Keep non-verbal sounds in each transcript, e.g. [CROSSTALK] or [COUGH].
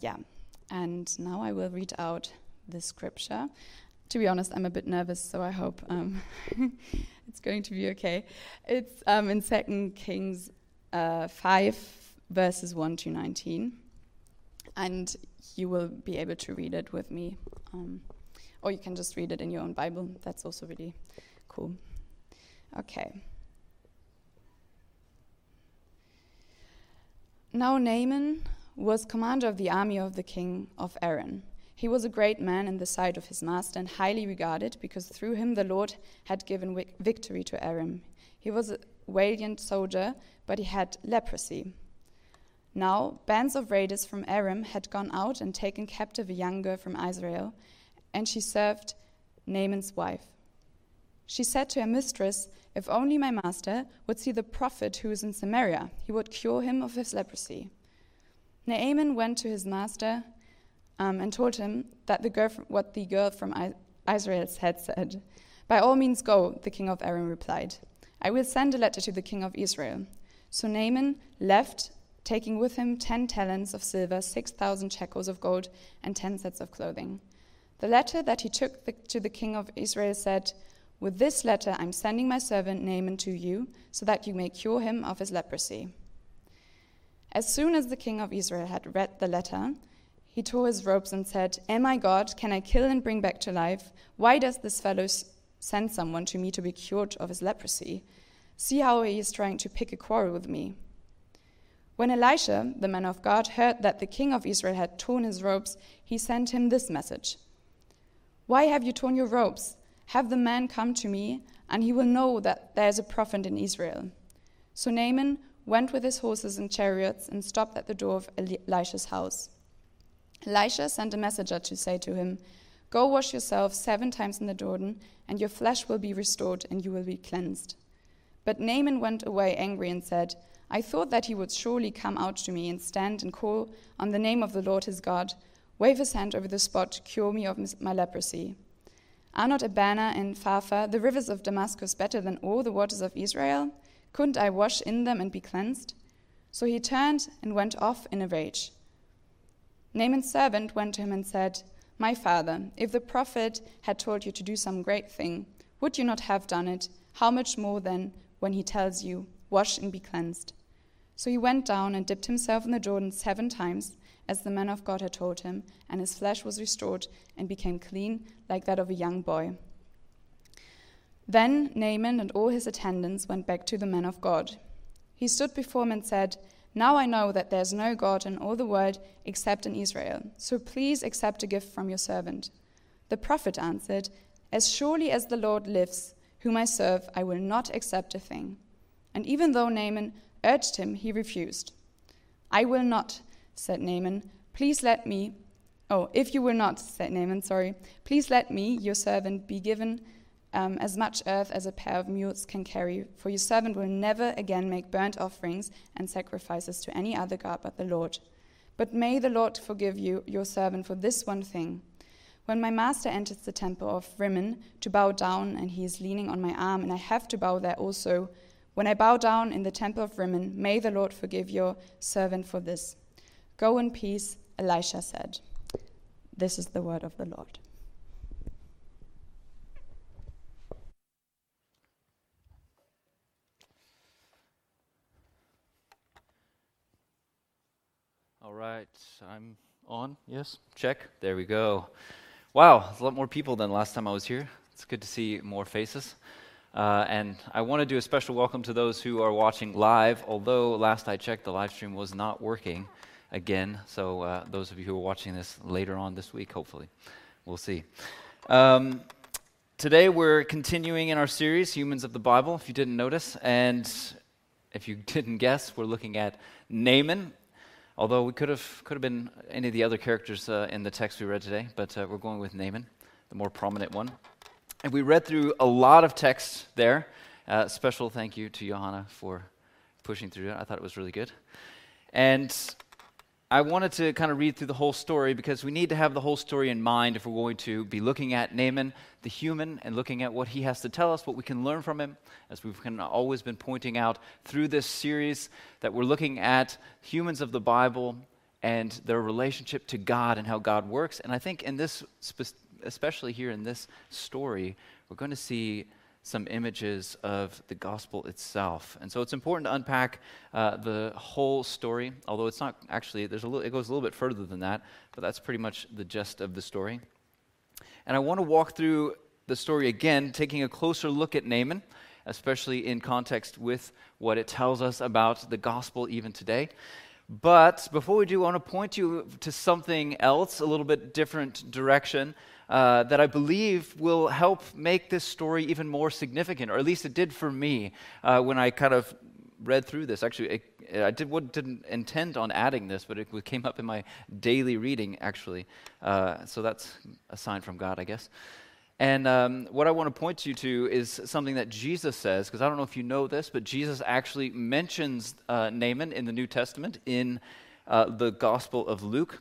yeah, and now I will read out the scripture. To be honest, I'm a bit nervous, so I hope um, [LAUGHS] it's going to be okay. It's um, in 2 Kings uh, 5, verses 1 to 19. And you will be able to read it with me. Um, or you can just read it in your own Bible. That's also really cool. Okay. Now Naaman was commander of the army of the king of Aram. He was a great man in the sight of his master and highly regarded because through him the Lord had given victory to Aram. He was a valiant soldier, but he had leprosy. Now, bands of raiders from Aram had gone out and taken captive a young girl from Israel, and she served Naaman's wife. She said to her mistress, If only my master would see the prophet who is in Samaria, he would cure him of his leprosy. Naaman went to his master um, and told him that the girl, what the girl from Israel had said. By all means, go, the king of Aram replied. I will send a letter to the king of Israel. So Naaman left taking with him ten talents of silver, six thousand shekels of gold, and ten sets of clothing. The letter that he took the, to the king of Israel said, With this letter I'm sending my servant Naaman to you, so that you may cure him of his leprosy. As soon as the king of Israel had read the letter, he tore his robes and said, Am I God? Can I kill and bring back to life? Why does this fellow send someone to me to be cured of his leprosy? See how he is trying to pick a quarrel with me. When Elisha, the man of God, heard that the king of Israel had torn his robes, he sent him this message Why have you torn your robes? Have the man come to me, and he will know that there is a prophet in Israel. So Naaman went with his horses and chariots and stopped at the door of Elisha's house. Elisha sent a messenger to say to him, Go wash yourself seven times in the Jordan, and your flesh will be restored, and you will be cleansed. But Naaman went away angry and said, I thought that he would surely come out to me and stand and call on the name of the Lord his God, wave his hand over the spot to cure me of my leprosy. Are not Abana and Pharpar, the rivers of Damascus, better than all the waters of Israel? Couldn't I wash in them and be cleansed? So he turned and went off in a rage. Naaman's servant went to him and said, My father, if the prophet had told you to do some great thing, would you not have done it? How much more then when he tells you, Wash and be cleansed? So he went down and dipped himself in the Jordan seven times, as the man of God had told him, and his flesh was restored and became clean like that of a young boy. Then Naaman and all his attendants went back to the man of God. He stood before him and said, Now I know that there is no God in all the world except in Israel, so please accept a gift from your servant. The prophet answered, As surely as the Lord lives, whom I serve, I will not accept a thing. And even though Naaman urged him, he refused. I will not, said Naaman. Please let me, oh, if you will not, said Naaman, sorry, please let me, your servant, be given um, as much earth as a pair of mules can carry, for your servant will never again make burnt offerings and sacrifices to any other God but the Lord. But may the Lord forgive you, your servant, for this one thing. When my master enters the temple of Rimmon to bow down, and he is leaning on my arm, and I have to bow there also, when I bow down in the temple of Rimmon, may the Lord forgive your servant for this. Go in peace, Elisha said. This is the word of the Lord. All right, I'm on. Yes, check. There we go. Wow, a lot more people than last time I was here. It's good to see more faces. Uh, and I want to do a special welcome to those who are watching live, although last I checked, the live stream was not working again. So, uh, those of you who are watching this later on this week, hopefully, we'll see. Um, today, we're continuing in our series, Humans of the Bible, if you didn't notice. And if you [LAUGHS] didn't guess, we're looking at Naaman. Although we could have could have been any of the other characters uh, in the text we read today, but uh, we're going with Naaman, the more prominent one. And we read through a lot of text there. Uh, special thank you to Johanna for pushing through it. I thought it was really good. And I wanted to kind of read through the whole story because we need to have the whole story in mind if we're going to be looking at Naaman, the human, and looking at what he has to tell us, what we can learn from him, as we've always been pointing out through this series that we're looking at humans of the Bible and their relationship to God and how God works. And I think in this, especially here in this story, we're going to see some images of the gospel itself. And so it's important to unpack uh, the whole story, although it's not actually, there's a little, it goes a little bit further than that, but that's pretty much the gist of the story. And I want to walk through the story again, taking a closer look at Naaman, especially in context with what it tells us about the gospel even today. But before we do, I want to point you to something else, a little bit different direction uh, that I believe will help make this story even more significant, or at least it did for me uh, when I kind of read through this. Actually, it, I did, didn't intend on adding this, but it came up in my daily reading, actually. Uh, so that's a sign from God, I guess. And um, what I want to point you to is something that Jesus says, because I don't know if you know this, but Jesus actually mentions uh, Naaman in the New Testament in uh, the Gospel of Luke.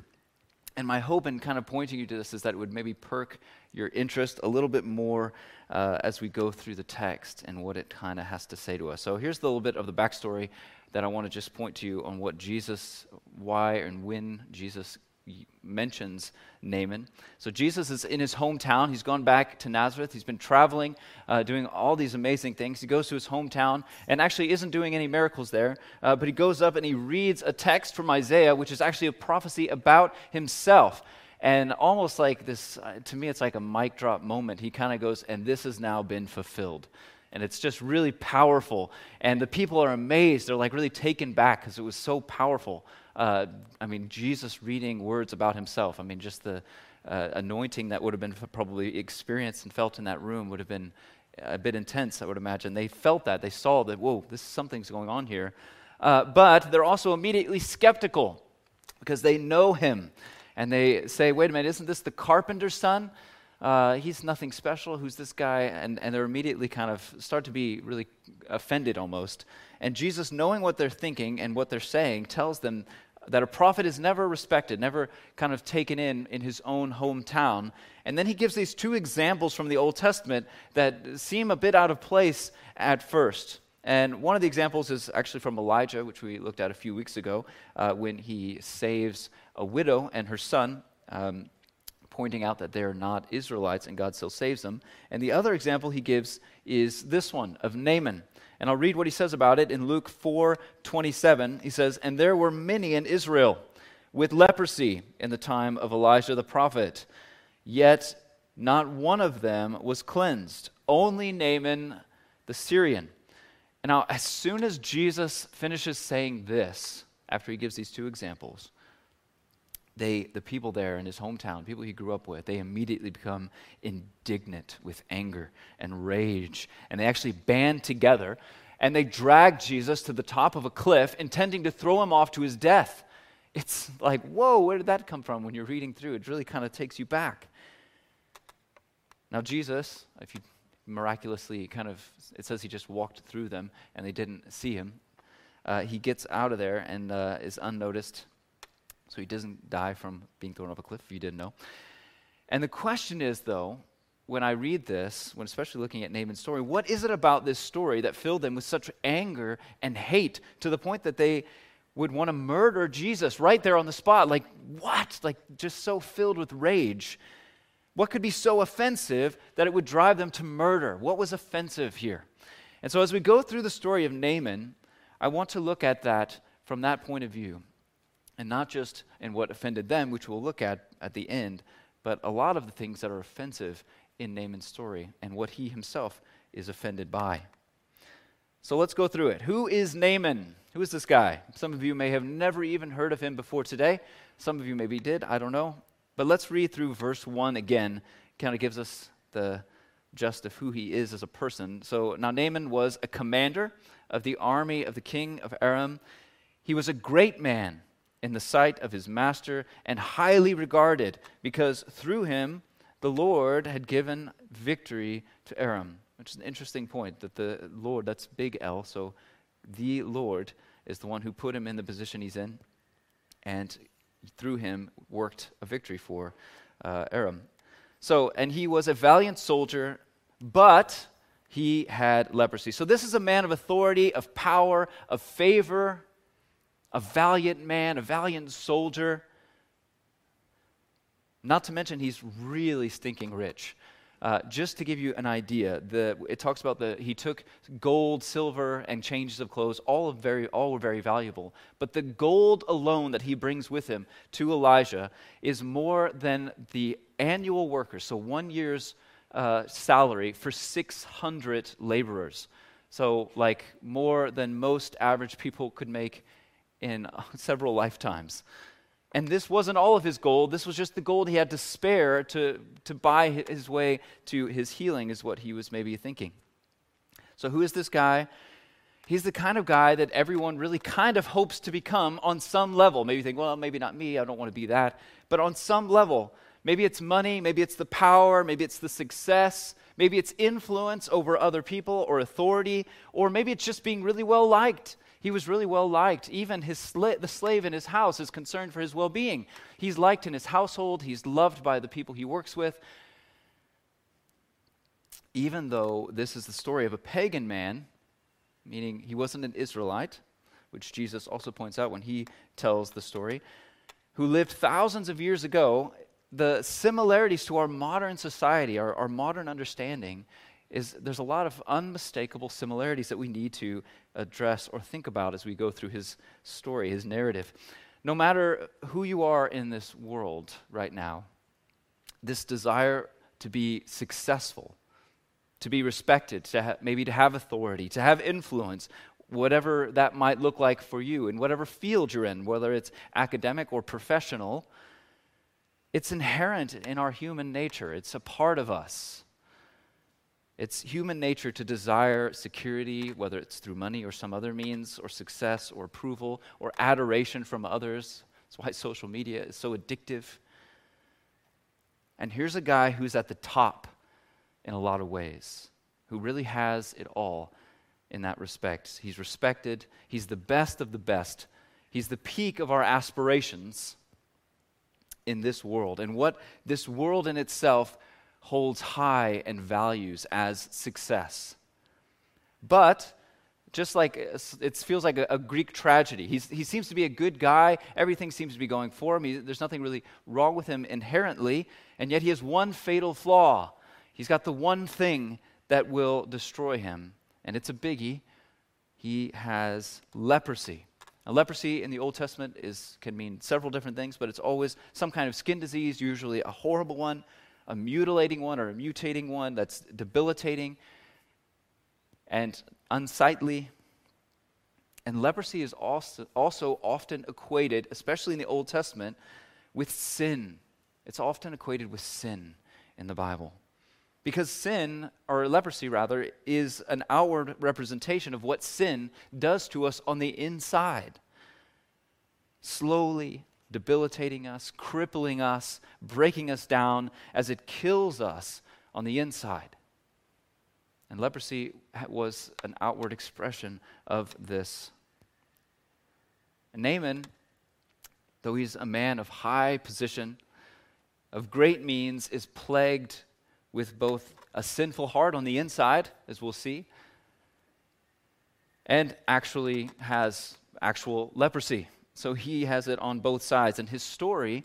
And my hope in kind of pointing you to this is that it would maybe perk your interest a little bit more uh, as we go through the text and what it kind of has to say to us. So here's a little bit of the backstory that I want to just point to you on what Jesus, why and when Jesus mentions Naaman. So Jesus is in his hometown. He's gone back to Nazareth. He's been traveling, uh, doing all these amazing things. He goes to his hometown and actually isn't doing any miracles there, uh, but he goes up and he reads a text from Isaiah, which is actually a prophecy about himself. And almost like this, uh, to me, it's like a mic drop moment. He kind of goes, and this has now been fulfilled. And it's just really powerful. And the people are amazed. They're like really taken back because it was so powerful uh, I mean, Jesus reading words about himself. I mean, just the uh, anointing that would have been probably experienced and felt in that room would have been a bit intense, I would imagine. They felt that. They saw that, whoa, this something's going on here. Uh, but they're also immediately skeptical because they know him. And they say, wait a minute, isn't this the carpenter's son? Uh, he's nothing special. Who's this guy? And, and they're immediately kind of start to be really offended almost. And Jesus, knowing what they're thinking and what they're saying, tells them that a prophet is never respected, never kind of taken in in his own hometown. And then he gives these two examples from the Old Testament that seem a bit out of place at first. And one of the examples is actually from Elijah, which we looked at a few weeks ago, uh, when he saves a widow and her son, um, pointing out that they're not Israelites and God still saves them. And the other example he gives is this one of Naaman. And I'll read what he says about it in Luke 4 27. He says, And there were many in Israel with leprosy in the time of Elijah the prophet, yet not one of them was cleansed, only Naaman the Syrian. And now, as soon as Jesus finishes saying this, after he gives these two examples, they, the people there in his hometown, people he grew up with, they immediately become indignant with anger and rage. And they actually band together and they drag Jesus to the top of a cliff, intending to throw him off to his death. It's like, whoa, where did that come from when you're reading through? It really kind of takes you back. Now, Jesus, if you miraculously kind of, it says he just walked through them and they didn't see him. Uh, he gets out of there and uh, is unnoticed so he doesn't die from being thrown off a cliff, if you didn't know. And the question is, though, when I read this, when especially looking at Naaman's story, what is it about this story that filled them with such anger and hate to the point that they would want to murder Jesus right there on the spot? Like, what? Like, just so filled with rage. What could be so offensive that it would drive them to murder? What was offensive here? And so, as we go through the story of Naaman, I want to look at that from that point of view and not just in what offended them, which we'll look at at the end, but a lot of the things that are offensive in Naaman's story and what he himself is offended by. So let's go through it. Who is Naaman? Who is this guy? Some of you may have never even heard of him before today. Some of you maybe did. I don't know. But let's read through verse 1 again. Kind of gives us the just of who he is as a person. So now Naaman was a commander of the army of the king of Aram. He was a great man in the sight of his master and highly regarded because through him the Lord had given victory to Aram. Which is an interesting point that the Lord, that's big L, so the Lord is the one who put him in the position he's in and through him worked a victory for uh, Aram. So, and he was a valiant soldier, but he had leprosy. So, this is a man of authority, of power, of favor, a valiant man, a valiant soldier. Not to mention, he's really stinking rich. Uh, just to give you an idea, the, it talks about the he took gold, silver, and changes of clothes. All of very, all were very valuable. But the gold alone that he brings with him to Elijah is more than the annual workers, so one year's uh, salary for 600 laborers. So, like more than most average people could make in [LAUGHS] several lifetimes. And this wasn't all of his gold. This was just the gold he had to spare to, to buy his way to his healing, is what he was maybe thinking. So, who is this guy? He's the kind of guy that everyone really kind of hopes to become on some level. Maybe you think, well, maybe not me, I don't want to be that. But on some level, maybe it's money, maybe it's the power, maybe it's the success, maybe it's influence over other people or authority, or maybe it's just being really well liked. He was really well liked. Even his the slave in his house is concerned for his well being. He's liked in his household, he's loved by the people he works with. Even though this is the story of a pagan man, meaning he wasn't an Israelite, which Jesus also points out when he tells the story, who lived thousands of years ago, the similarities to our modern society, our, our modern understanding, is there's a lot of unmistakable similarities that we need to address or think about as we go through his story, his narrative. No matter who you are in this world right now, this desire to be successful, to be respected, to ha- maybe to have authority, to have influence, whatever that might look like for you, in whatever field you're in, whether it's academic or professional, it's inherent in our human nature. It's a part of us. It's human nature to desire security, whether it's through money or some other means, or success, or approval, or adoration from others. That's why social media is so addictive. And here's a guy who's at the top in a lot of ways, who really has it all in that respect. He's respected, he's the best of the best, he's the peak of our aspirations in this world. And what this world in itself holds high and values as success. But just like it feels like a, a, Greek tragedy. He's, he seems to be a good guy. Everything seems to be going for him. He, there's nothing really wrong with him inherently. And yet he has one fatal flaw. He's got the one thing that will destroy him. And it's a biggie. He has leprosy. Now, leprosy in the Old Testament is, can mean several different things, but it's always some kind of skin disease, usually a horrible one a mutilating one or a mutating one that's debilitating and unsightly. And leprosy is also, also often equated, especially in the Old Testament, with sin. It's often equated with sin in the Bible. Because sin, or leprosy rather, is an outward representation of what sin does to us on the inside. Slowly, debilitating us, crippling us, breaking us down as it kills us on the inside. And leprosy was an outward expression of this. And Naaman, though he's a man of high position, of great means, is plagued with both a sinful heart on the inside, as we'll see, and actually has actual leprosy. So he has it on both sides. And his story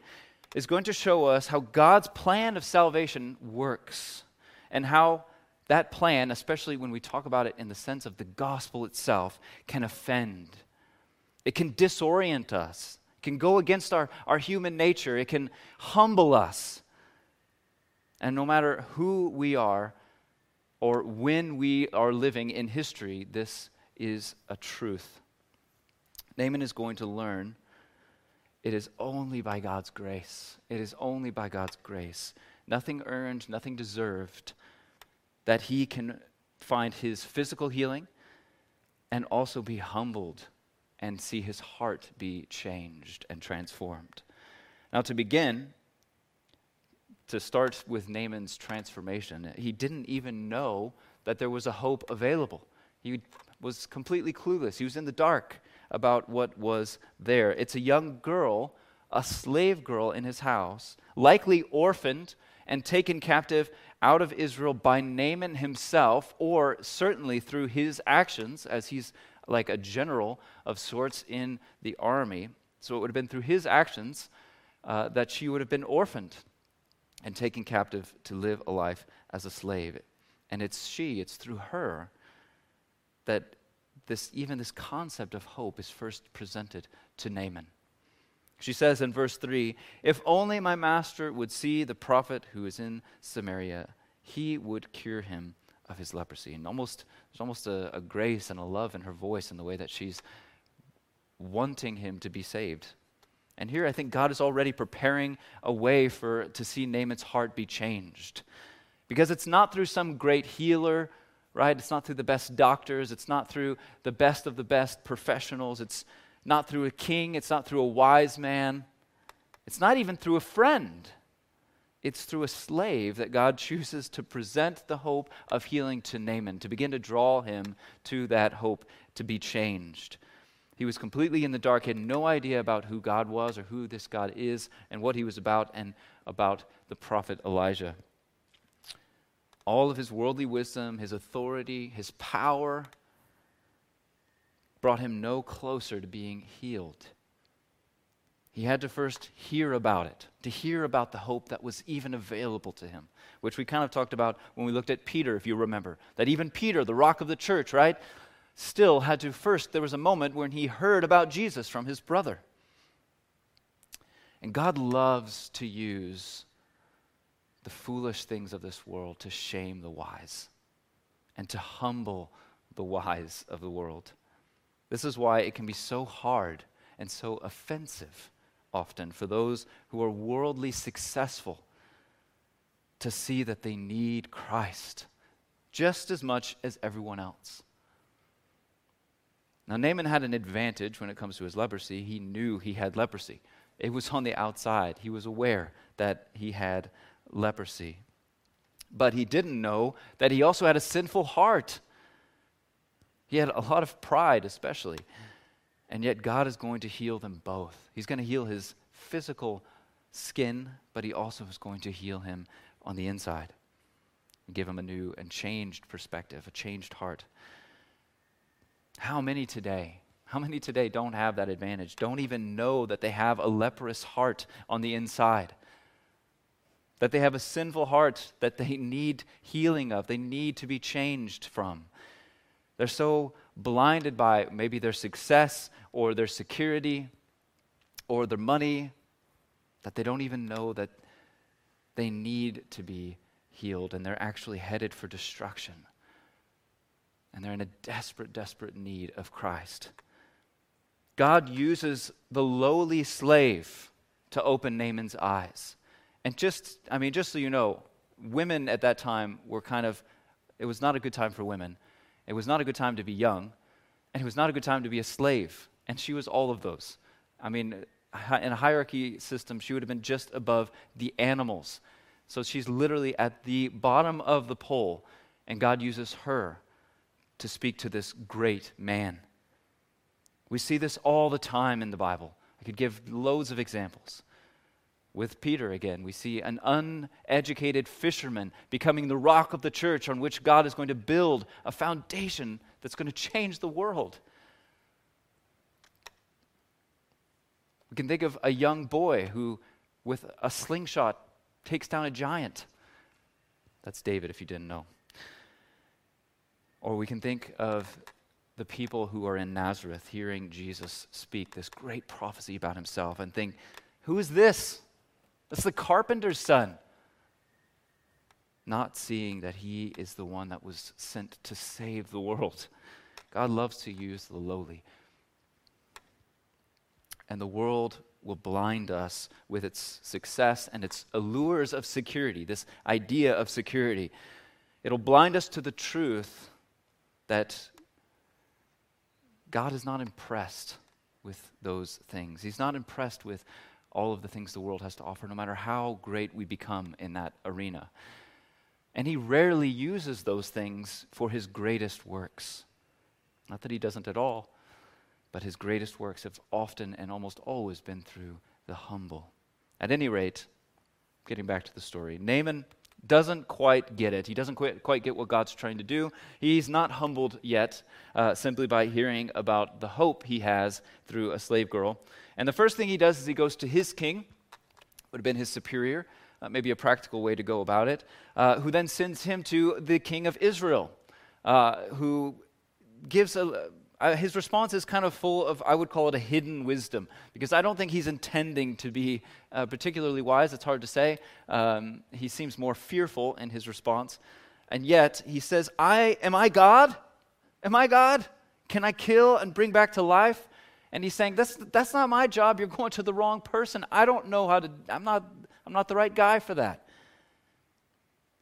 is going to show us how God's plan of salvation works and how that plan, especially when we talk about it in the sense of the gospel itself, can offend. It can disorient us. It can go against our, our human nature. It can humble us. And no matter who we are or when we are living in history, this is a truth. Naaman is going to learn it is only by God's grace. It is only by God's grace, nothing earned, nothing deserved, that he can find his physical healing and also be humbled and see his heart be changed and transformed. Now, to begin, to start with Naaman's transformation, he didn't even know that there was a hope available. He was completely clueless, he was in the dark about what was there. It's a young girl, a slave girl in his house, likely orphaned and taken captive out of Israel by Naaman himself, or certainly through his actions, as he's like a general of sorts in the army. So it would have been through his actions uh, that she would have been orphaned and taken captive to live a life as a slave. And it's she, it's through her that this, even this concept of hope is first presented to Naaman. She says in verse 3 If only my master would see the prophet who is in Samaria, he would cure him of his leprosy. And almost, there's almost a, a grace and a love in her voice in the way that she's wanting him to be saved. And here I think God is already preparing a way for to see Naaman's heart be changed. Because it's not through some great healer, right? It's not through the best doctors, it's not through the best of the best professionals, it's not through a king, it's not through a wise man, it's not even through a friend. It's through a slave that God [LAUGHS] chooses to present the hope of healing to Naaman, to begin to draw him to that hope to be changed. He was completely in the dark, had no idea about who God was or who this God is and what he was about and about the prophet Elijah. All of his worldly wisdom, his authority, his power brought him no closer to being healed. He had to first hear about it, to hear about the hope that was even available to him, which we kind of talked about when we looked at Peter, if you remember. That even Peter, the rock of the church, right, still had to first, there was a moment when he heard about Jesus from his brother. And God loves to use the foolish things of this world to shame the wise and to humble the wise of the world. This is why it can be so hard and so offensive often for those who are worldly successful to see that they need Christ just as much as everyone else. Now, Naaman had an advantage when it comes to his leprosy. He knew he had leprosy, it was on the outside. He was aware that he had leprosy. But he didn't know that he also had a sinful heart. He had a lot of pride, especially. And yet, God is going to heal them both. He's going to heal his physical skin, but he also is going to heal him on the inside and give him a new and changed perspective, a changed heart. How many today? How many today don't have that advantage? Don't even know that they have a leprous heart on the inside. That they have a sinful heart that they need healing of, they need to be changed from. They're so blinded by maybe their success or their security or their money that they don't even know that they need to be healed and they're actually headed for destruction and they're in a desperate, desperate need of Christ. God uses the lowly slave to open Naaman's eyes. And just, I mean, just so you know, women at that time were kind of, it was not a good time for women. It was not a good time to be young, and it was not a good time to be a slave. And she was all of those. I mean, in a hierarchy system, she would have been just above the animals. So she's literally at the bottom of the pole, and God uses her to speak to this great man. We see this all the time in the Bible. I could give loads of examples. With Peter again, we see an uneducated fisherman becoming the rock of the church on which God is going to build a foundation that's going to change the world. We can think of a young boy who, with a slingshot, takes down a giant. That's David, if you didn't know. Or we can think of the people who are in Nazareth hearing Jesus speak this great prophecy about himself and think, who is this? That's the carpenter's son. Not seeing that he is the one that was sent to save the world. God loves to use the lowly. And the world will blind us with its success and its allures of security, this idea of security. It'll blind us to the truth that God is not impressed with those things. He's not impressed with all of the things the world has to offer, no matter how great we become in that arena. And He rarely uses those things for His greatest works. Not that He doesn't at all, but His greatest works have often and almost always been through the humble. At any rate, getting back to the story, Naaman doesn't quite get it. He doesn't quite, quite get what God's trying to do. He's not humbled yet uh, simply by hearing about the hope he has through a slave girl. And the first thing he does is he goes to his king, would have been his superior, uh, maybe a practical way to go about it, uh, who then sends him to the king of Israel, uh, who gives a, uh, his response is kind of full of, I would call it a hidden wisdom, because I don't think he's intending to be uh, particularly wise. It's hard to say. Um, he seems more fearful in his response. And yet, he says, I, Am I God? Am I God? Can I kill and bring back to life? And he's saying, that's, that's not my job. You're going to the wrong person. I don't know how to, I'm not, I'm not the right guy for that.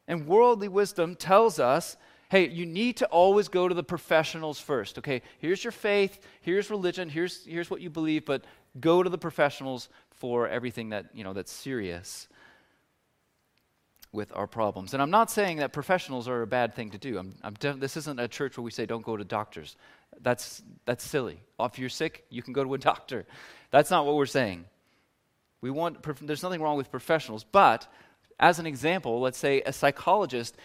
And worldly wisdom tells us hey, you need to always go to the professionals first. Okay, here's your faith, here's religion, here's, here's what you believe, but go to the professionals for everything that, you know, that's serious with our problems. And I'm not saying that professionals are a bad thing to do. I'm, I'm de- this isn't a church where we say don't go to doctors. That's, that's silly. If you're sick, you can go to a [LAUGHS] doctor. That's not what we're saying. We want, there's nothing wrong with professionals, but as an example, let's say a psychologist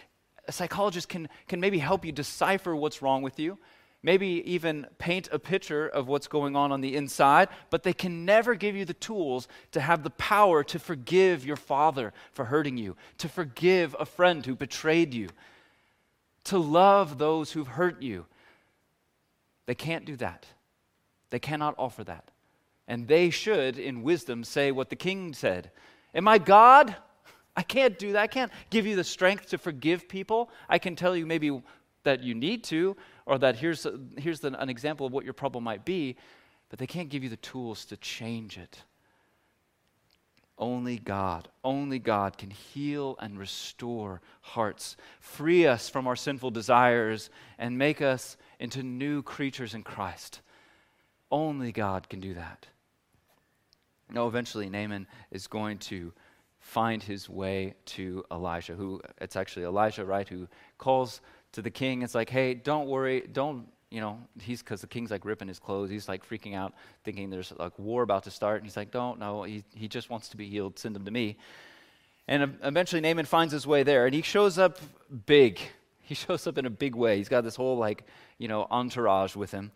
a psychologist can, can maybe help you decipher what's wrong with you, maybe even paint a picture of what's going on on the inside, but they can never give you the tools to have the power to forgive your father for hurting you, to forgive a friend who betrayed you, to love those who've hurt you. They can't do that. They cannot offer that. And they should, in wisdom, say what the king said Am I God? I can't do that. I can't give you the strength to forgive people. I can tell you maybe that you need to, or that here's, a, here's an example of what your problem might be, but they can't give you the tools to change it. Only God, only God can heal and restore hearts, free us from our sinful desires, and make us into new creatures in Christ. Only God can do that. Now, eventually, Naaman is going to find his way to Elijah, who it's actually Elijah, right, who calls to the king. It's like, hey, don't worry, don't, you know, he's because the king's like ripping his clothes. He's like freaking out, thinking there's like war about to start. And he's like, don't, no, he, he just wants to be healed. Send him to me. And eventually Naaman finds his way there, and he shows up big. [LAUGHS] He shows up in a big way. He's got this whole, like, you know, entourage with him.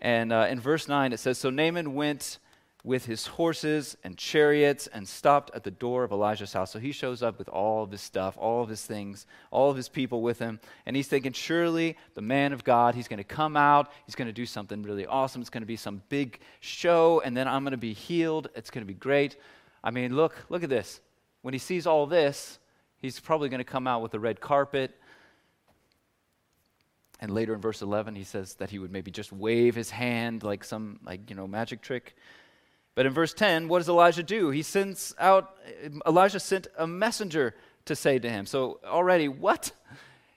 And uh, in verse 9, it says So Naaman went with his horses and chariots and stopped at the door of Elijah's house. So he shows up with all of his stuff, all of his things, all of his people with him. And he's thinking, surely the man of God, he's going to come out, he's going to do something really awesome. It's going to be some big show, and then I'm going to be healed. It's going to be great. I mean, look, look at this. When he sees all this, he's probably going to come out with a red carpet. And later in verse 11, he says that he would maybe just wave his hand like some, like, you know, magic trick. But in verse 10, what does Elijah do? He sends out, Elijah sent a messenger to say to him. So already, what?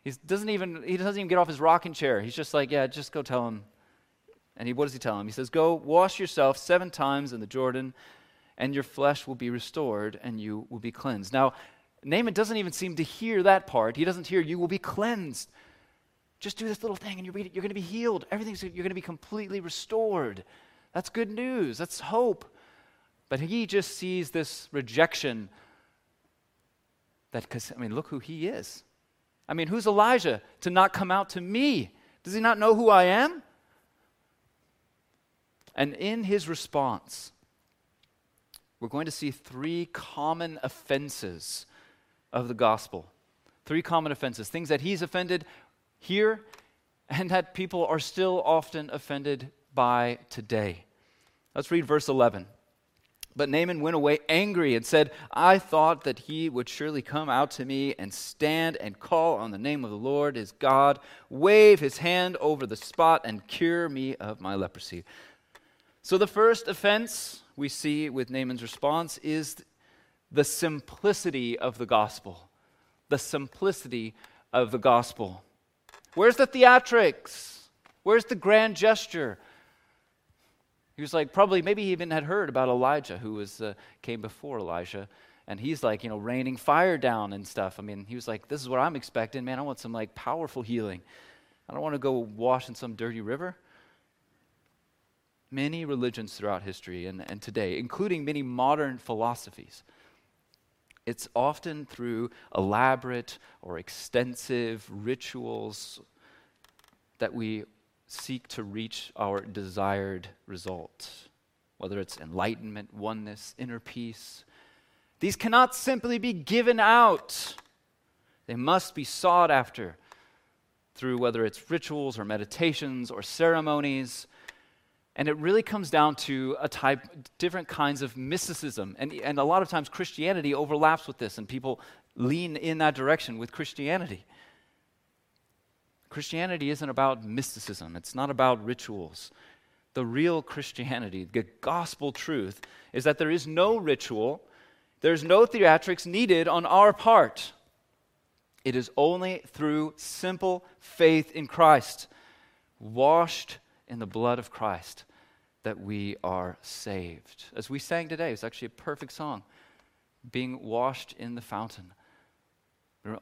He doesn't even, he doesn't even get off his rocking chair. He's just like, yeah, just go tell him. And he, what does he tell him? He says, go wash yourself seven times in the Jordan, and your flesh will be restored, and you will be cleansed. Now, Naaman doesn't even seem to hear that part. He doesn't hear, you will be cleansed. Just do this little thing, and you're, you're going to be healed. Everything's, you're going to be completely restored. That's good news. That's hope. But he just sees this rejection that, because, I mean, look who he is. I mean, who's Elijah to not come out to me? Does he not know who I am? And in his response, we're going to see three common offenses of the gospel. Three common offenses, things that he's offended here and that people are still often offended by today. Let's read verse 11. But Naaman went away angry and said, I thought that he would surely come out to me and stand and call on the name of the Lord his God, wave his hand over the spot, and cure me of my leprosy. So, the first offense we see with Naaman's response is the simplicity of the gospel. The simplicity of the gospel. Where's the theatrics? Where's the grand gesture? He was like, probably, maybe he even had heard about Elijah, who was, uh, came before Elijah. And he's like, you know, raining fire down and stuff. I mean, he was like, this is what I'm expecting. Man, I want some like powerful healing. I don't want to go wash in some dirty river. Many religions throughout history and, and today, including many modern philosophies, It's often through elaborate or extensive rituals that we seek to reach our desired result, whether it's enlightenment, oneness, inner peace. These cannot simply be given out, they must be sought after through whether it's rituals or meditations or ceremonies. And it really comes down to a type, different kinds of mysticism. And, and a lot of times Christianity overlaps with this, and people lean in that direction with Christianity. Christianity isn't about mysticism, it's not about rituals. The real Christianity, the gospel truth, is that there is no ritual, there's no theatrics needed on our part. It is only through simple faith in Christ, washed in the blood of Christ, that we are saved. As we sang today, it's actually a perfect song. Being washed in the fountain,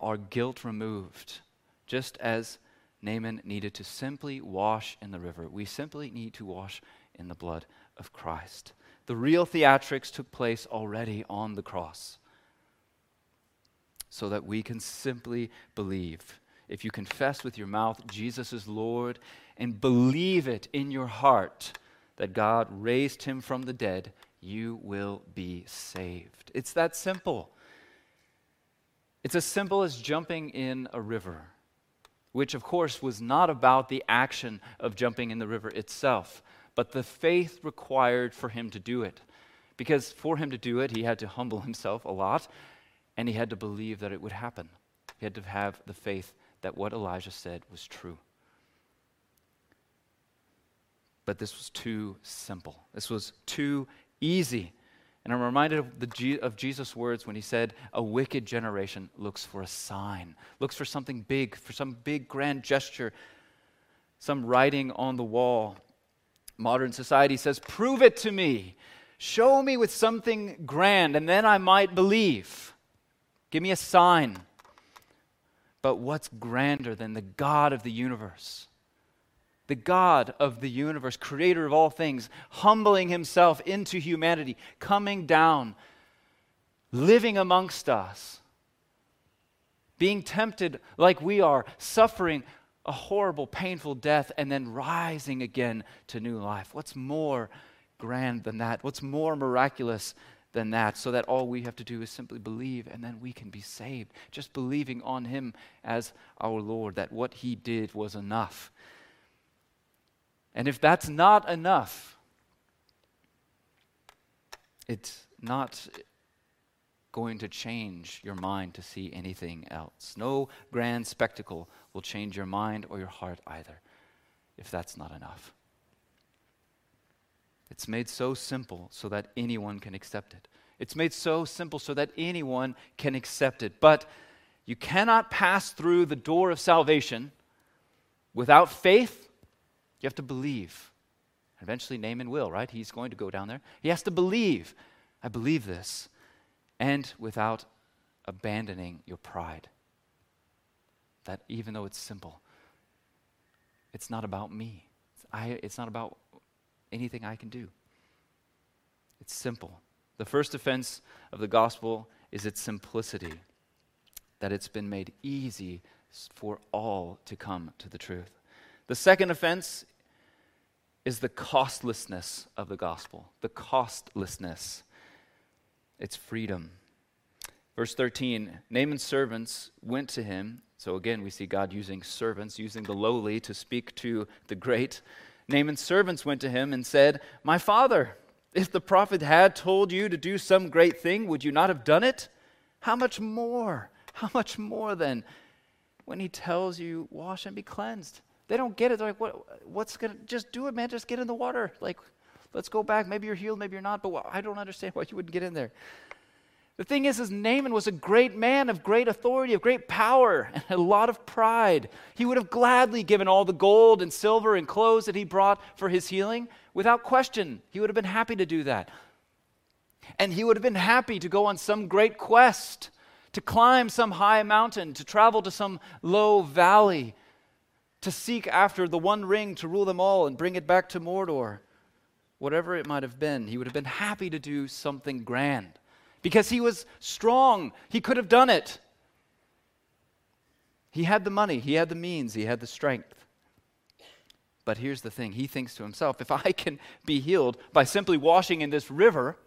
our guilt removed, just as Naaman needed to simply wash in the river. We simply need to wash in the blood of Christ. The real theatrics took place already on the cross so that we can simply believe. If you confess with your mouth Jesus is Lord and believe it in your heart that God raised him from the dead, you will be saved. It's that simple. It's as simple as jumping in a river, which, of course, was not about the action of jumping in the river itself, but the faith required for him to do it. Because for him to do it, he had to humble [LAUGHS] himself a lot and he had to believe that it would happen. He had to have the faith that what Elijah said was true. But this was too simple. This was too easy. And I'm reminded of, the, of Jesus' words when he said, A wicked generation looks for a sign, looks for something big, for some big grand gesture, some writing on the wall. Modern society says, Prove it to me. Show me with something grand, and then I might believe. Give me a sign. But what's grander than the God of the universe? The God of the universe, creator of all things, humbling himself into humanity, coming down, living amongst us, being tempted like we are, suffering a horrible, painful death, and then rising again to new life. What's more grand than that? What's more miraculous than that, so that all we have to do is simply believe and then we can be saved. Just believing on Him as our Lord, that what He did was enough. And if that's not enough, it's not going to change your mind to see anything else. No grand spectacle will change your mind or your heart either, if that's not enough. It's made so simple so that anyone can accept it. It's made so simple so that anyone can accept it. But you cannot pass through the door of salvation without faith. You have to believe. Eventually, Naaman will, right? He's going to go down there. He has to believe. I believe this. And without abandoning your pride. That even though it's simple, it's not about me. It's, I, it's not about anything I can do. It's simple. The first offense of the gospel is its simplicity, that it's been made easy for all to come to the truth. The second offense is the costlessness of the gospel. The costlessness. It's freedom. Verse 13 Naaman's servants went to him. So again, we see God using servants, using the lowly to speak to the great. Naaman's servants went to him and said, My father, if the prophet had told you to do some great thing, would you not have done it? How much more? How much more then when he tells you, wash and be cleansed? They don't get it. They're like, what, what's going to, just do it, man. Just get in the water. Like, let's go back. Maybe you're healed, maybe you're not, but I don't understand [LAUGHS] why you wouldn't get in there. The thing is, is Naaman was a great man of great authority, of great power, [LAUGHS] and a lot of pride. He would have gladly given all the gold and silver and clothes that he brought for his healing. Without question, he would have been happy to do that. And he would have been happy to go on some great quest, to climb some high mountain, to travel to some low valley, to seek after the one ring to rule them all and bring it back to Mordor. Whatever it might have been, he would have been happy to do something grand because he was strong. He could have done it. He had the money, he had the means, he had the strength. But here's the thing he thinks to himself if I can be healed by simply washing in this river,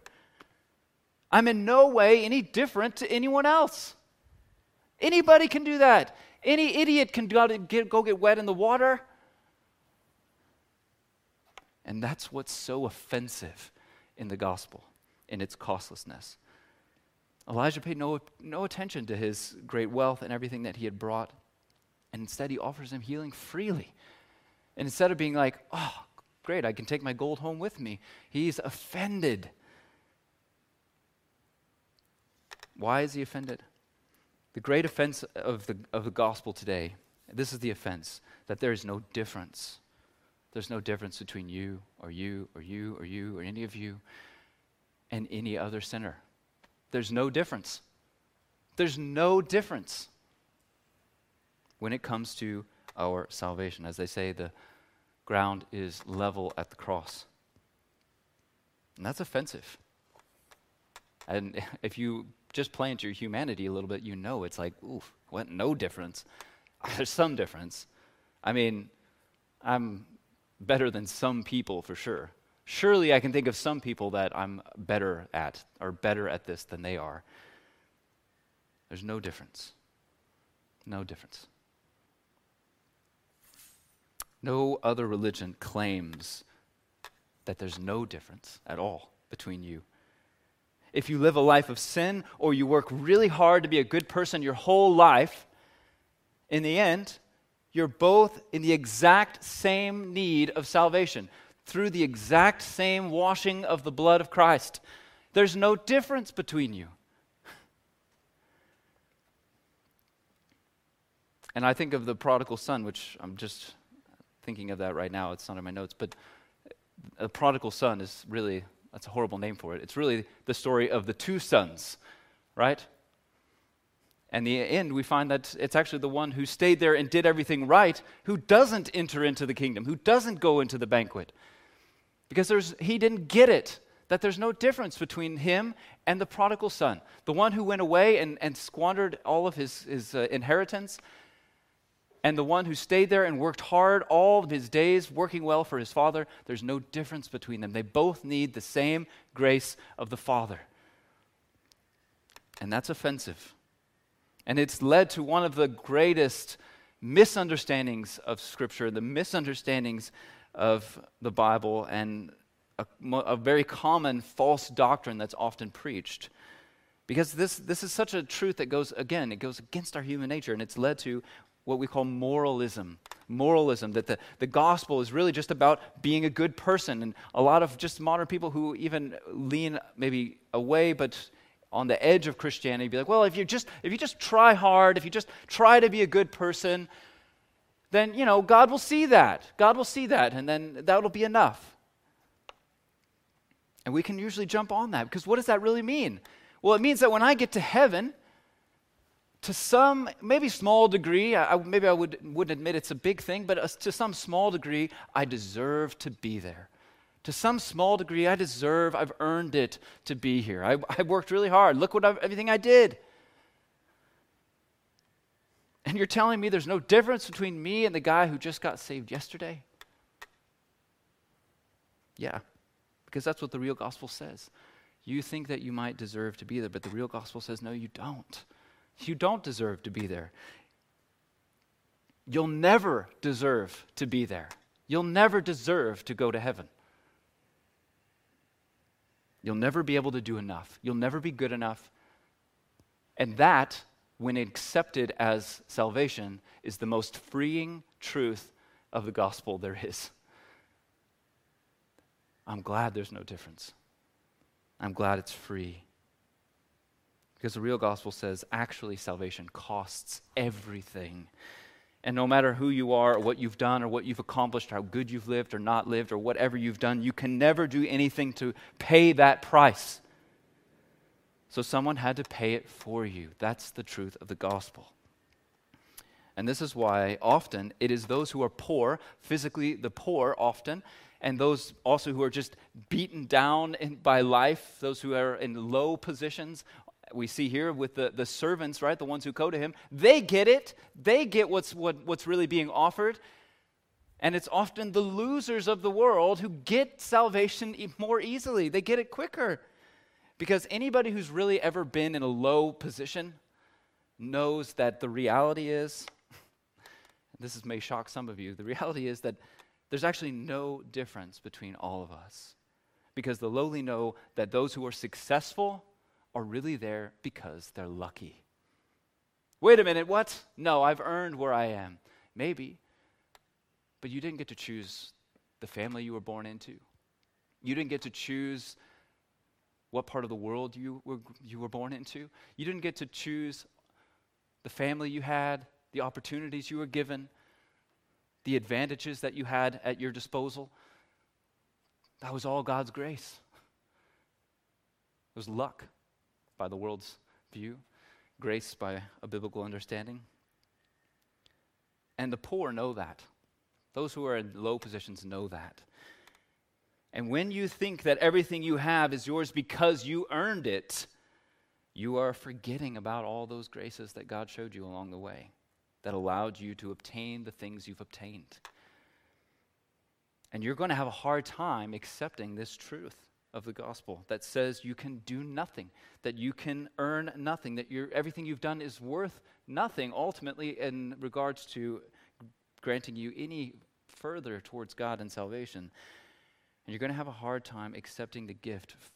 I'm in no way any different to anyone else. Anybody can do that. Any idiot can go get, go get wet in the water. And that's what's so offensive in the gospel, in its costlessness. Elijah paid no, no attention to his great wealth and everything that he had brought. And instead, he offers him healing freely. And instead of being like, oh, great, I can take my gold home with me, he's offended. Why is he offended? The great offense of the, of the gospel today, this is the offense, that there is no difference. There's no difference between you or you or you or you or any of you and any other sinner. There's no difference. There's no difference when it comes to our salvation. As they say, the ground is level at the cross. And that's offensive. And [LAUGHS] if you just play into your humanity a little bit, you know it's like, oof, what? No difference. [LAUGHS] There's some difference. I mean, I'm better than some people for sure. Surely I can think of some people that I'm better at, or better at this than they are. There's no difference. No difference. No other religion claims that there's no difference at all between you. If you live a life of sin or you work really hard to be a good person your whole life, in the end, you're both in the exact same need of salvation through the exact same washing of the blood of Christ. There's no difference between you. And I think of the prodigal son, which I'm just thinking of that right now. It's not in my notes, but the prodigal son is really, that's a horrible name for it. It's really the story of the two sons, right? And the end, we find that it's actually the one who stayed there and did everything right who doesn't enter into the kingdom, who doesn't go into the banquet. Because there's, he didn't get it, that there's no difference between him and the prodigal son. The one who went away and, and squandered all of his, his uh, inheritance, and the one who stayed there and worked hard all of his days, working well for his father, there's no difference between them. They both need the same grace of the Father. And that's offensive. And it's led to one of the greatest misunderstandings of Scripture, the misunderstandings of the Bible, and a, a very common false doctrine that's often preached. Because this, this is such a truth that goes, again, it goes against our human nature, and it's led to what we call moralism. Moralism, that the, the gospel is really just about being a good person. And a lot of just modern people who even lean maybe away, but on the edge of Christianity, be like, well, if you just if you just try hard, if you just try to be a good person, then you know God will see that. God will see that, and then that'll be enough. And we can usually jump on that because what does that really mean? Well, it means that when I get to heaven, to some, maybe small degree, I, maybe I would, wouldn't admit it's a big thing, but uh, to some small degree, I deserve to be there. To some small degree, I deserve, I've earned it to be here. I, I worked really hard. Look what I've, everything I did. And you're telling me there's no difference between me and the guy who just got saved yesterday? Yeah, because that's what the real gospel says. You think that you might deserve to be there, but the real gospel says, no, you don't. You don't deserve to be there. You'll never deserve to be there. You'll never deserve to go to heaven. You'll never be able to do enough. You'll never be good enough. And that, when accepted as salvation, is the most freeing truth of the gospel there is. I'm glad there's no difference. I'm glad it's free. Because the real gospel says actually salvation costs everything. And no matter who you are, or what you've done, or what you've accomplished, how good you've lived or not lived, or whatever you've done, you can never do anything to pay that price. So someone had to pay it for you. That's the truth of the gospel. And this is why often it is those who are poor, physically the poor often, and those also who are just beaten down in, by life, those who are in low positions. We see here with the, the servants, right, the ones who go to him, they get it. They get what's, what, what's really being offered. And it's often the losers of the world who get salvation more easily. They get it quicker. Because anybody who's really ever been in a low position knows that the reality is [LAUGHS] this is, may shock some of you. The reality is that there's actually no difference between all of us. Because the lowly know that those who are successful are really there because they're lucky. Wait a minute, what? No, I've earned where I am. Maybe. But you didn't get to choose the family you were born into. You didn't get to choose what part of the world you were, you were born into. You didn't get to choose the family you had, the opportunities you were given, the advantages that you had at your disposal. That was all God's grace. It was luck by the world's view, grace by a biblical understanding. And the poor know that. Those who are in low positions know that. And when you think that everything you have is yours because you earned it, you are forgetting about all those graces that God showed you along the way that allowed you to obtain the things you've obtained. And you're going to have a hard time accepting this truth of the gospel that says you can do nothing, that you can earn nothing, that everything you've done is worth nothing ultimately in regards to granting you any further towards God and salvation. And you're going to have a hard time accepting the gift f-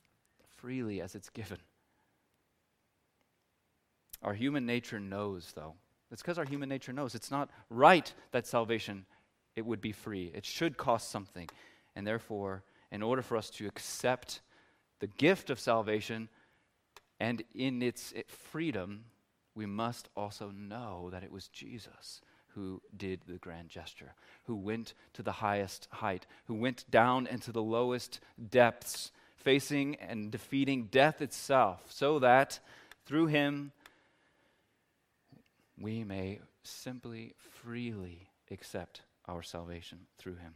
freely as it's given. Our human nature knows, though. It's because our human nature knows it's not right that salvation it would be free. It should cost something. And therefore, in order for us to accept the gift of salvation and in its freedom, we must also know that it was Jesus who did the grand gesture, who went to the highest height, who went down into the lowest depths, facing and defeating death itself, so that through him we may simply, freely accept our salvation through him.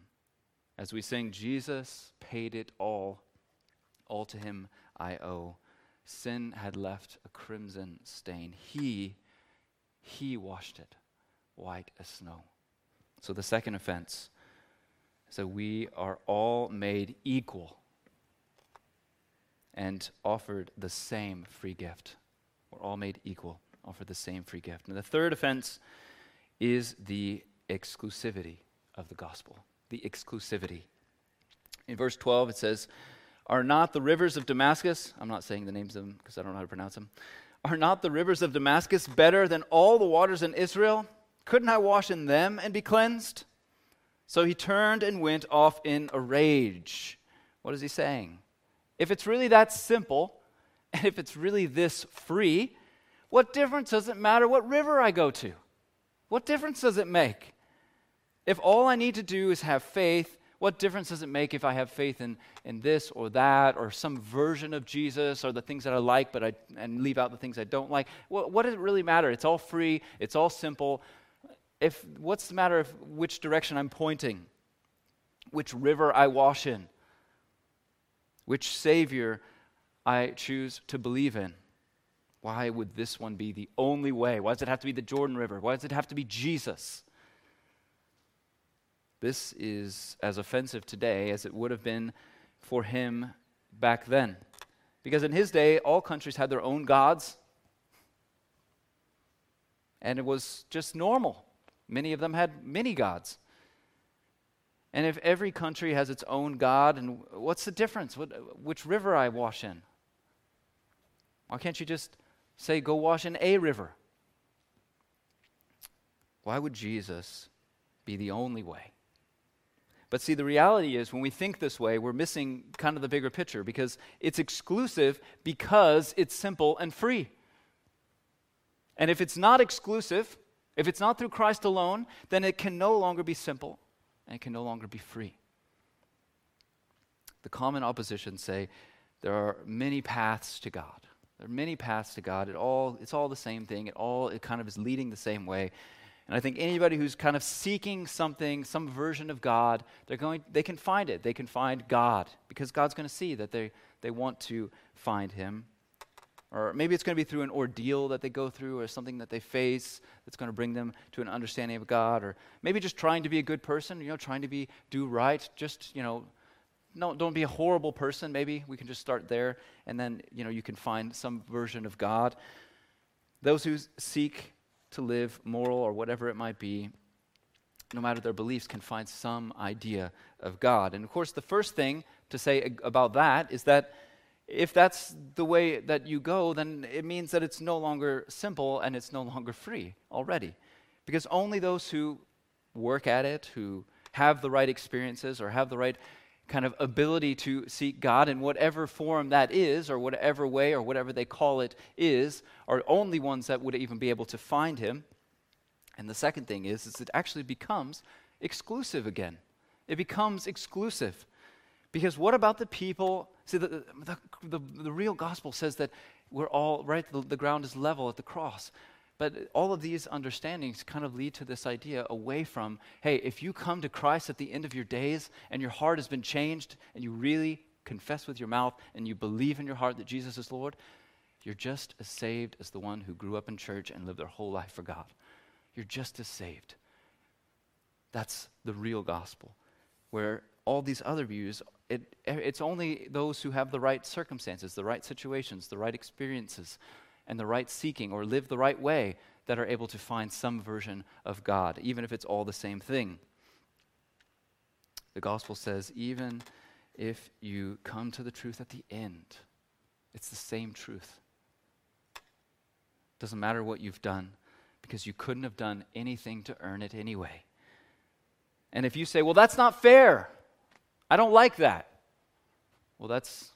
As we sing, Jesus paid it all, all to him I owe. Sin had left a crimson stain. He, he washed it white as snow. So the second offense is that we are all made equal and offered the same free gift. We're all made equal, offered the same free gift. And the third offense is the exclusivity of the gospel. The exclusivity. In verse 12, it says, Are not the rivers of Damascus, I'm not saying the names of them because I don't know how to pronounce them, are not the rivers of Damascus better than all the waters in Israel? Couldn't I wash in them and be cleansed? So he turned and went off in a rage. What is he saying? If it's really that simple, [LAUGHS] and if it's really this free, what difference does it matter what river I go to? What difference does it make? If all I need to do is have faith, what difference does it make if I have faith in, in this or that or some version of Jesus or the things that I like but I, and leave out the things I don't like? What, what does it really matter? It's all free, it's all simple if what's the matter if which direction I'm pointing, which river I wash in, which Savior I choose to believe in? Why would this one be the only way? Why does it have to be the Jordan River? Why does it have to be Jesus? This is as offensive today as it would have been for him back then. Because in his day, all countries had their own gods, and it was just normal. Many of them had many gods. And if every country has its own God, and what's the difference? What, which river I wash in? Why can't you just say, go wash in a river? Why would Jesus be the only way? But see, the reality is when we think this way, we're missing kind of the bigger picture because it's exclusive because it's simple and free. And if it's not exclusive, if it's not through Christ alone, then it can no longer be simple and it can no longer be free. The common oppositions say there are many paths to God. There are many paths to God. It all, it's all the same thing. It all it kind of is leading the same way. And I think anybody who's kind of seeking something, some version of God, they're going, they can find it. They can find God because God's going to see that they, they want to find Him. Or maybe it's going to be through an ordeal that they go through or something that they face that's going to bring them to an understanding of God. Or maybe just trying to be a good person, you know, trying to be, do right. Just, you know, no, don't be a horrible person. Maybe we can just start there and then, you know, you can find some version of God. Those who seek to live moral or whatever it might be, no matter their beliefs, can find some idea of God. And of course, the first thing to say about that is that if that's the way that you go, then it means that it's no longer simple and it's no longer free already. Because only those who work at it, who have the right experiences or have the right kind of ability to seek God in whatever form that is, or whatever way, or whatever they call it is, are only ones that would even be able to find Him. And the second thing is, is it actually becomes exclusive again. It becomes exclusive. Because what about the people? See, the, the, the, the real gospel says that we're all, right, the, the ground is level at the cross. But all of these understandings kind of lead to this idea away from hey, if you come to Christ at the end of your days and your heart has been changed and you really confess with your mouth and you believe in your heart that Jesus is Lord, you're just as saved as the one who grew up in church and lived their whole life for God. You're just as saved. That's the real gospel, where all these other views it, it's only those who have the right circumstances, the right situations, the right experiences, and the right seeking or live the right way that are able to find some version of God, even if it's all the same thing. The gospel says, even if you come to the truth at the end, it's the same truth. Doesn't matter what you've done, because you couldn't have done anything to earn it anyway. And if you say, well, that's not fair, I don't like that. Well, that's,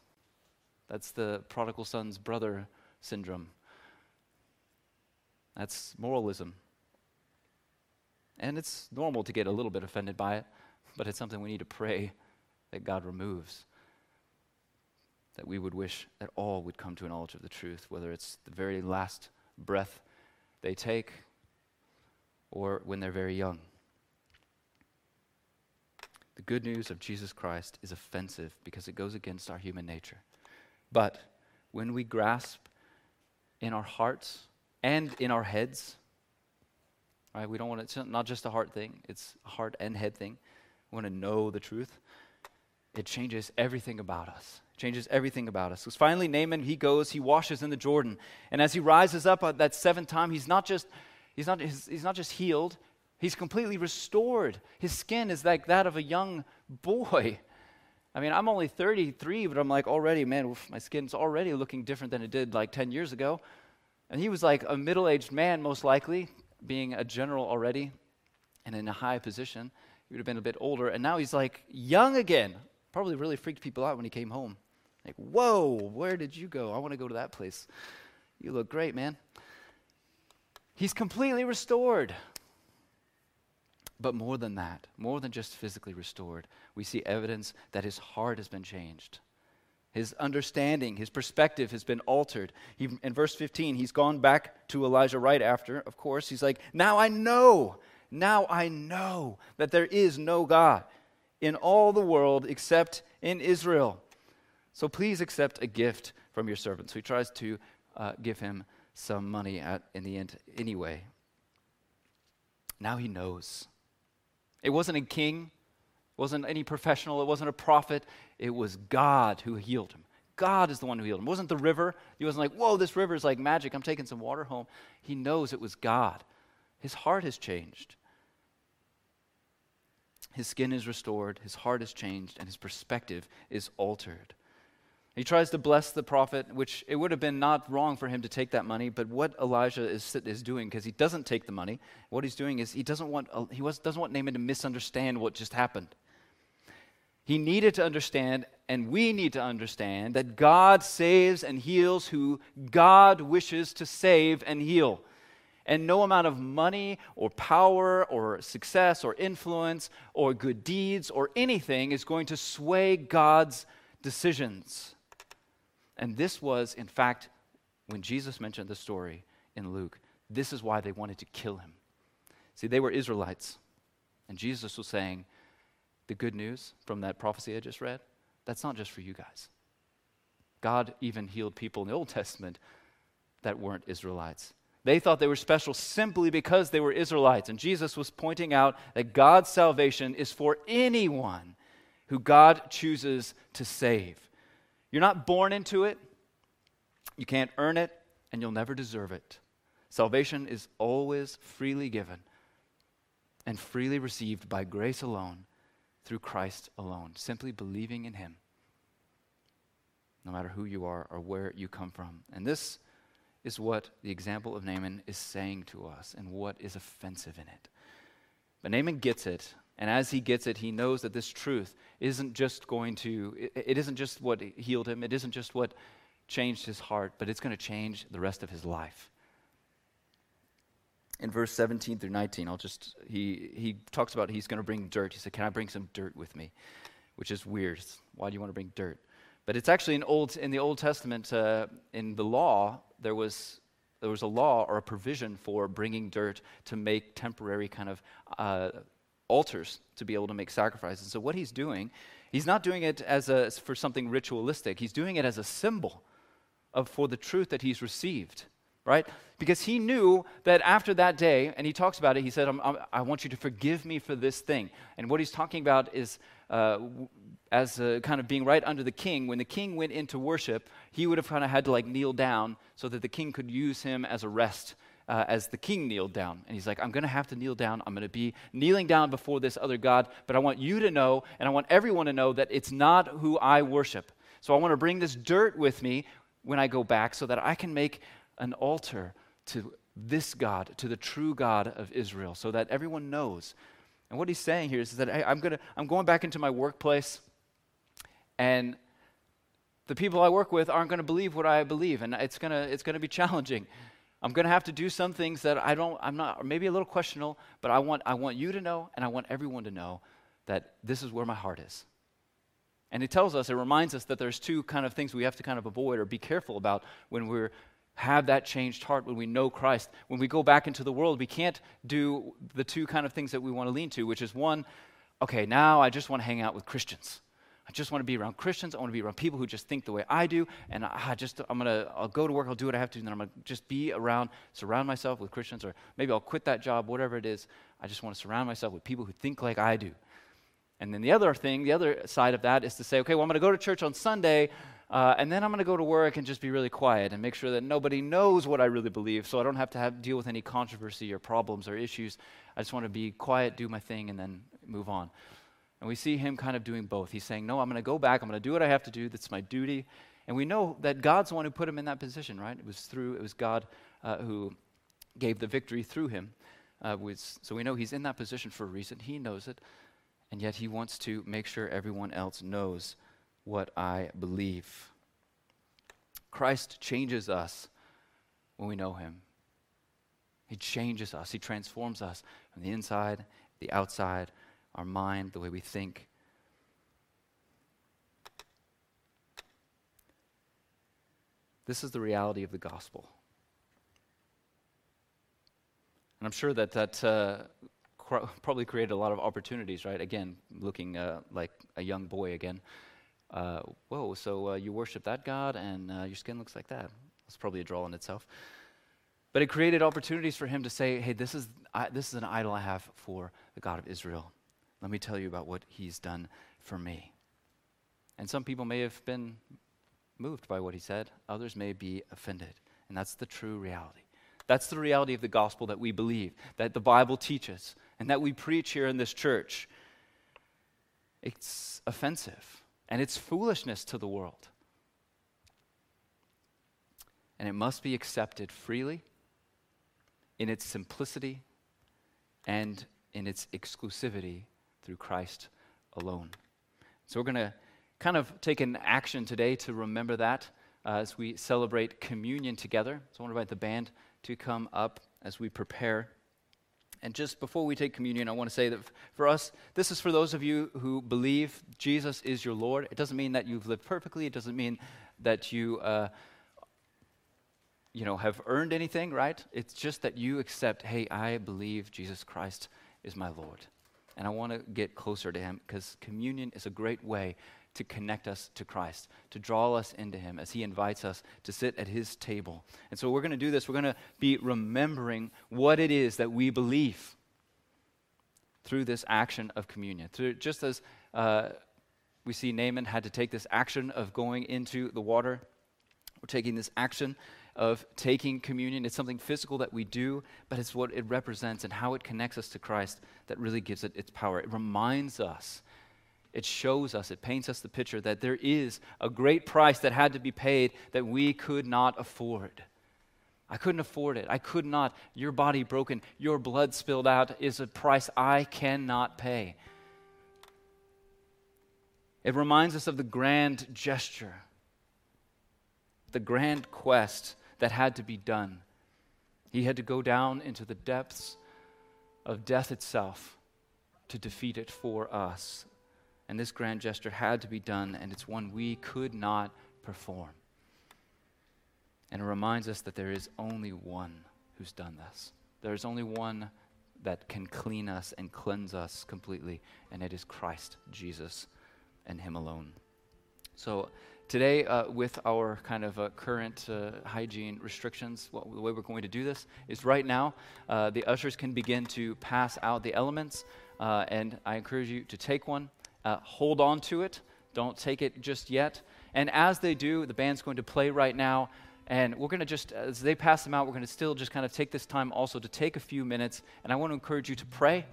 that's the prodigal son's brother syndrome. That's moralism. And it's normal to get a little bit offended by it, but it's something we need to pray that God removes. That we would wish that all would come to a knowledge of the truth, whether it's the very last breath they take or when they're very young. The good news of Jesus Christ is offensive because it goes against our human nature. But when we grasp in our hearts and in our heads, right? We don't want it, it's not just a heart thing, it's a heart and head thing. We want to know the truth. It changes everything about us. Changes everything about us. Because finally, Naaman, he goes, he washes in the Jordan. And as he rises up at that seventh time, he's not just, he's not, he's, he's not just healed, He's completely restored. His skin is like that of a young boy. I mean, I'm only 33, but I'm like already, man, oof, my skin's already looking different than it did like 10 years ago. And he was like a middle aged man, most likely, being a general already and in a high position. He would have been a bit older. And now he's like young again. Probably really freaked people out when he came home. Like, whoa, where did you go? I want to go to that place. You look great, man. He's completely restored. But more than that, more than just physically restored, we see evidence that his heart has been changed. His understanding, his perspective has been altered. He, in verse 15, he's gone back to Elijah right after, of course. He's like, Now I know, now I know that there is no God in all the world except in Israel. So please accept a gift from your servant. So he tries to uh, give him some money at, in the end anyway. Now he knows. It wasn't a king, it wasn't any professional, it wasn't a prophet. It was God who healed him. God is the one who healed him. It wasn't the river. He wasn't like, whoa, this river is like magic. I'm taking some water home. He knows it was God. His heart has changed. His skin is restored, his heart is changed, and his perspective is altered. He tries to bless the prophet, which it would have been not wrong for him to take that money, but what Elijah is, is doing, because he doesn't take the money, what he's doing is he doesn't want, uh, he was, doesn't want Naaman to misunderstand what just happened. He needed to understand, and we need to understand, that God saves and heals who God wishes to save and heal. And no amount of money or power or success or influence or good deeds or anything is going to sway God's decisions. And this was, in fact, when Jesus mentioned the story in Luke, this is why they wanted to kill him. See, they were Israelites. And Jesus was saying, the good news from that prophecy I just read, that's not just for you guys. God even healed people in the Old Testament that weren't Israelites. They thought they were special simply because they were Israelites. And Jesus was pointing out that God's salvation is for anyone who God chooses to save. You're not born into it, you can't earn it, and you'll never deserve it. Salvation is always freely given and freely received by grace alone through Christ alone, simply believing in Him, no matter who you are or where you come from. And this is what the example of Naaman is saying to us and what is offensive in it. But Naaman gets it, and as he gets it, he knows that this truth isn't just going to, it, it isn't just what healed him, it isn't just what changed his heart, but it's going to change the rest of his life in verse 17 through 19, I'll just, he, he talks about he's going to bring dirt. He said, Can I bring some dirt with me? Which is weird. Why do you want to bring dirt? But it's actually in, old, in the Old Testament, uh, in the law, there was, there was a law or a provision for bringing dirt to make temporary kind of uh, altars to be able to make sacrifices. So what he's doing, he's not doing it as a, for something ritualistic, he's doing it as a symbol of, for the truth that he's received right? Because he knew that after that day, and he talks about it, he said, I'm, I'm, i want you to forgive me for this thing. And what he's talking about is uh, as a, kind of being right under the king. When the king went into worship, he would have kind of had to like kneel down so that the king could use him as a rest. Uh, as the king kneeled down. And he's like, I'm going to have to kneel down. I'm going to be kneeling down before this other God, but I want you to know, and I want everyone to know that it's not who I worship. So I want to bring this dirt with me when I go back so that I can make an altar to this God, to the true God of Israel, so that everyone knows. And what he's saying here is that hey, I'm, gonna, I'm going back into my workplace, and the people I work with aren't going to believe what I believe, and it's going to it's gonna be challenging. I'm going to have to do some things that I don't, I'm not, maybe a little questionable, but I want, I want you to know, and I want everyone to know that this is where my heart is. And it tells us, it reminds us that there's two kind of things we have to kind of avoid or be careful about when we're have that changed heart when we know Christ. When we go back into the world, we can't do the two kind of things that we want to lean to, which is one, okay, now I just want to hang out with Christians. I just want to be around Christians. I want to be around people who just think the way I do. And I just, I'm going to, I'll go to work, I'll do what I have to, and then I'm going to just be around, surround myself with Christians, or maybe I'll quit that job, whatever it is. I just want to surround myself with people who think like I do. And then the other thing, the other side of that is to say, okay, well, I'm going to go to church on Sunday, uh, and then I'm going to go to work and just be really quiet and make sure that nobody knows what I really believe so I don't have to have, deal with any controversy or problems or issues. I just want to be quiet, do my thing, and then move on. And we see him kind of doing both. He's saying, No, I'm going to go back. I'm going to do what I have to do. That's my duty. And we know that God's the one who put him in that position, right? It was through, it was God uh, who gave the victory through him. Uh, was, so we know he's in that position for a reason. He knows it. And yet he wants to make sure everyone else knows what I believe. Christ changes us when we know him. He changes us, he transforms us from the inside, the outside, our mind, the way we think. This is the reality of the gospel. And I'm sure that that uh, probably created a lot of opportunities, right? Again, looking uh, like a young boy again uh, whoa, so uh, you worship that God and uh, your skin looks like that. That's probably a draw in itself. But it created opportunities for him to say, hey, this is, I, this is an idol I have for the God of Israel. Let me tell you about what he's done for me. And some people may have been moved by what he said, others may be offended. And that's the true reality. That's the reality of the gospel that we believe, that the Bible teaches, and that we preach here in this church. It's offensive and it's foolishness to the world. And it must be accepted freely in its simplicity and in its exclusivity through Christ alone. So we're going to kind of take an action today to remember that uh, as we celebrate communion together. So I want to invite the band to come up as we prepare. And just before we take communion, I want to say that for us, this is for those of you who believe Jesus is your Lord. It doesn't mean that you've lived perfectly, it doesn't mean that you. Uh, you know, have earned anything, right? It's just that you accept, hey, I believe Jesus Christ is my Lord. And I want to get closer to him because communion is a great way to connect us to Christ, to draw us into him as he invites us to sit at his table. And so we're going to do this. We're going to be remembering what it is that we believe through this action of communion. Through, just as uh, we see Naaman had to take this action of going into the water, we're taking this action of taking communion. It's something physical that we do, but it's what it represents and how it connects us to Christ that really gives it its power. It reminds us, it shows us, it paints us the picture that there is a great price that had to be paid that we could not afford. I couldn't afford it. I could not. Your body broken, your blood spilled out is a price I cannot pay. It reminds us of the grand gesture, the grand quest that had to be done. He had to go down into the depths of death itself to defeat it for us. And this grand gesture had to be done, and it's one we could not perform. And it reminds us that there is only one who's done this. There is only one that can clean us and cleanse us completely, and it is Christ Jesus and Him alone. So, Today, uh, with our kind of uh, current uh, hygiene restrictions, what, the way we're going to do this is right now, uh, the ushers can begin to pass out the elements, uh, and I encourage you to take one, uh, hold on to it, don't take it just yet. And as they do, the band's going to play right now, and we're going to just, as they pass them out, we're going to still just kind of take this time also to take a few minutes, and I want to encourage you to pray.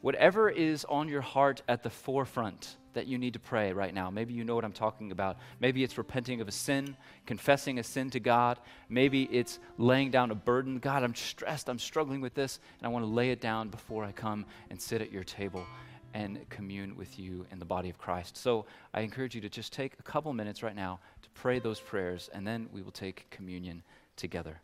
Whatever is on your heart at the forefront, that you need to pray right now. Maybe you know what I'm talking about. Maybe it's repenting of a sin, confessing a sin to God. Maybe it's laying down a burden. God, I'm stressed. I'm struggling with this, and I want to lay it down before I come and sit at your table and commune with you in the body of Christ. So I encourage you to just take a couple minutes right now to pray those prayers, and then we will take communion together.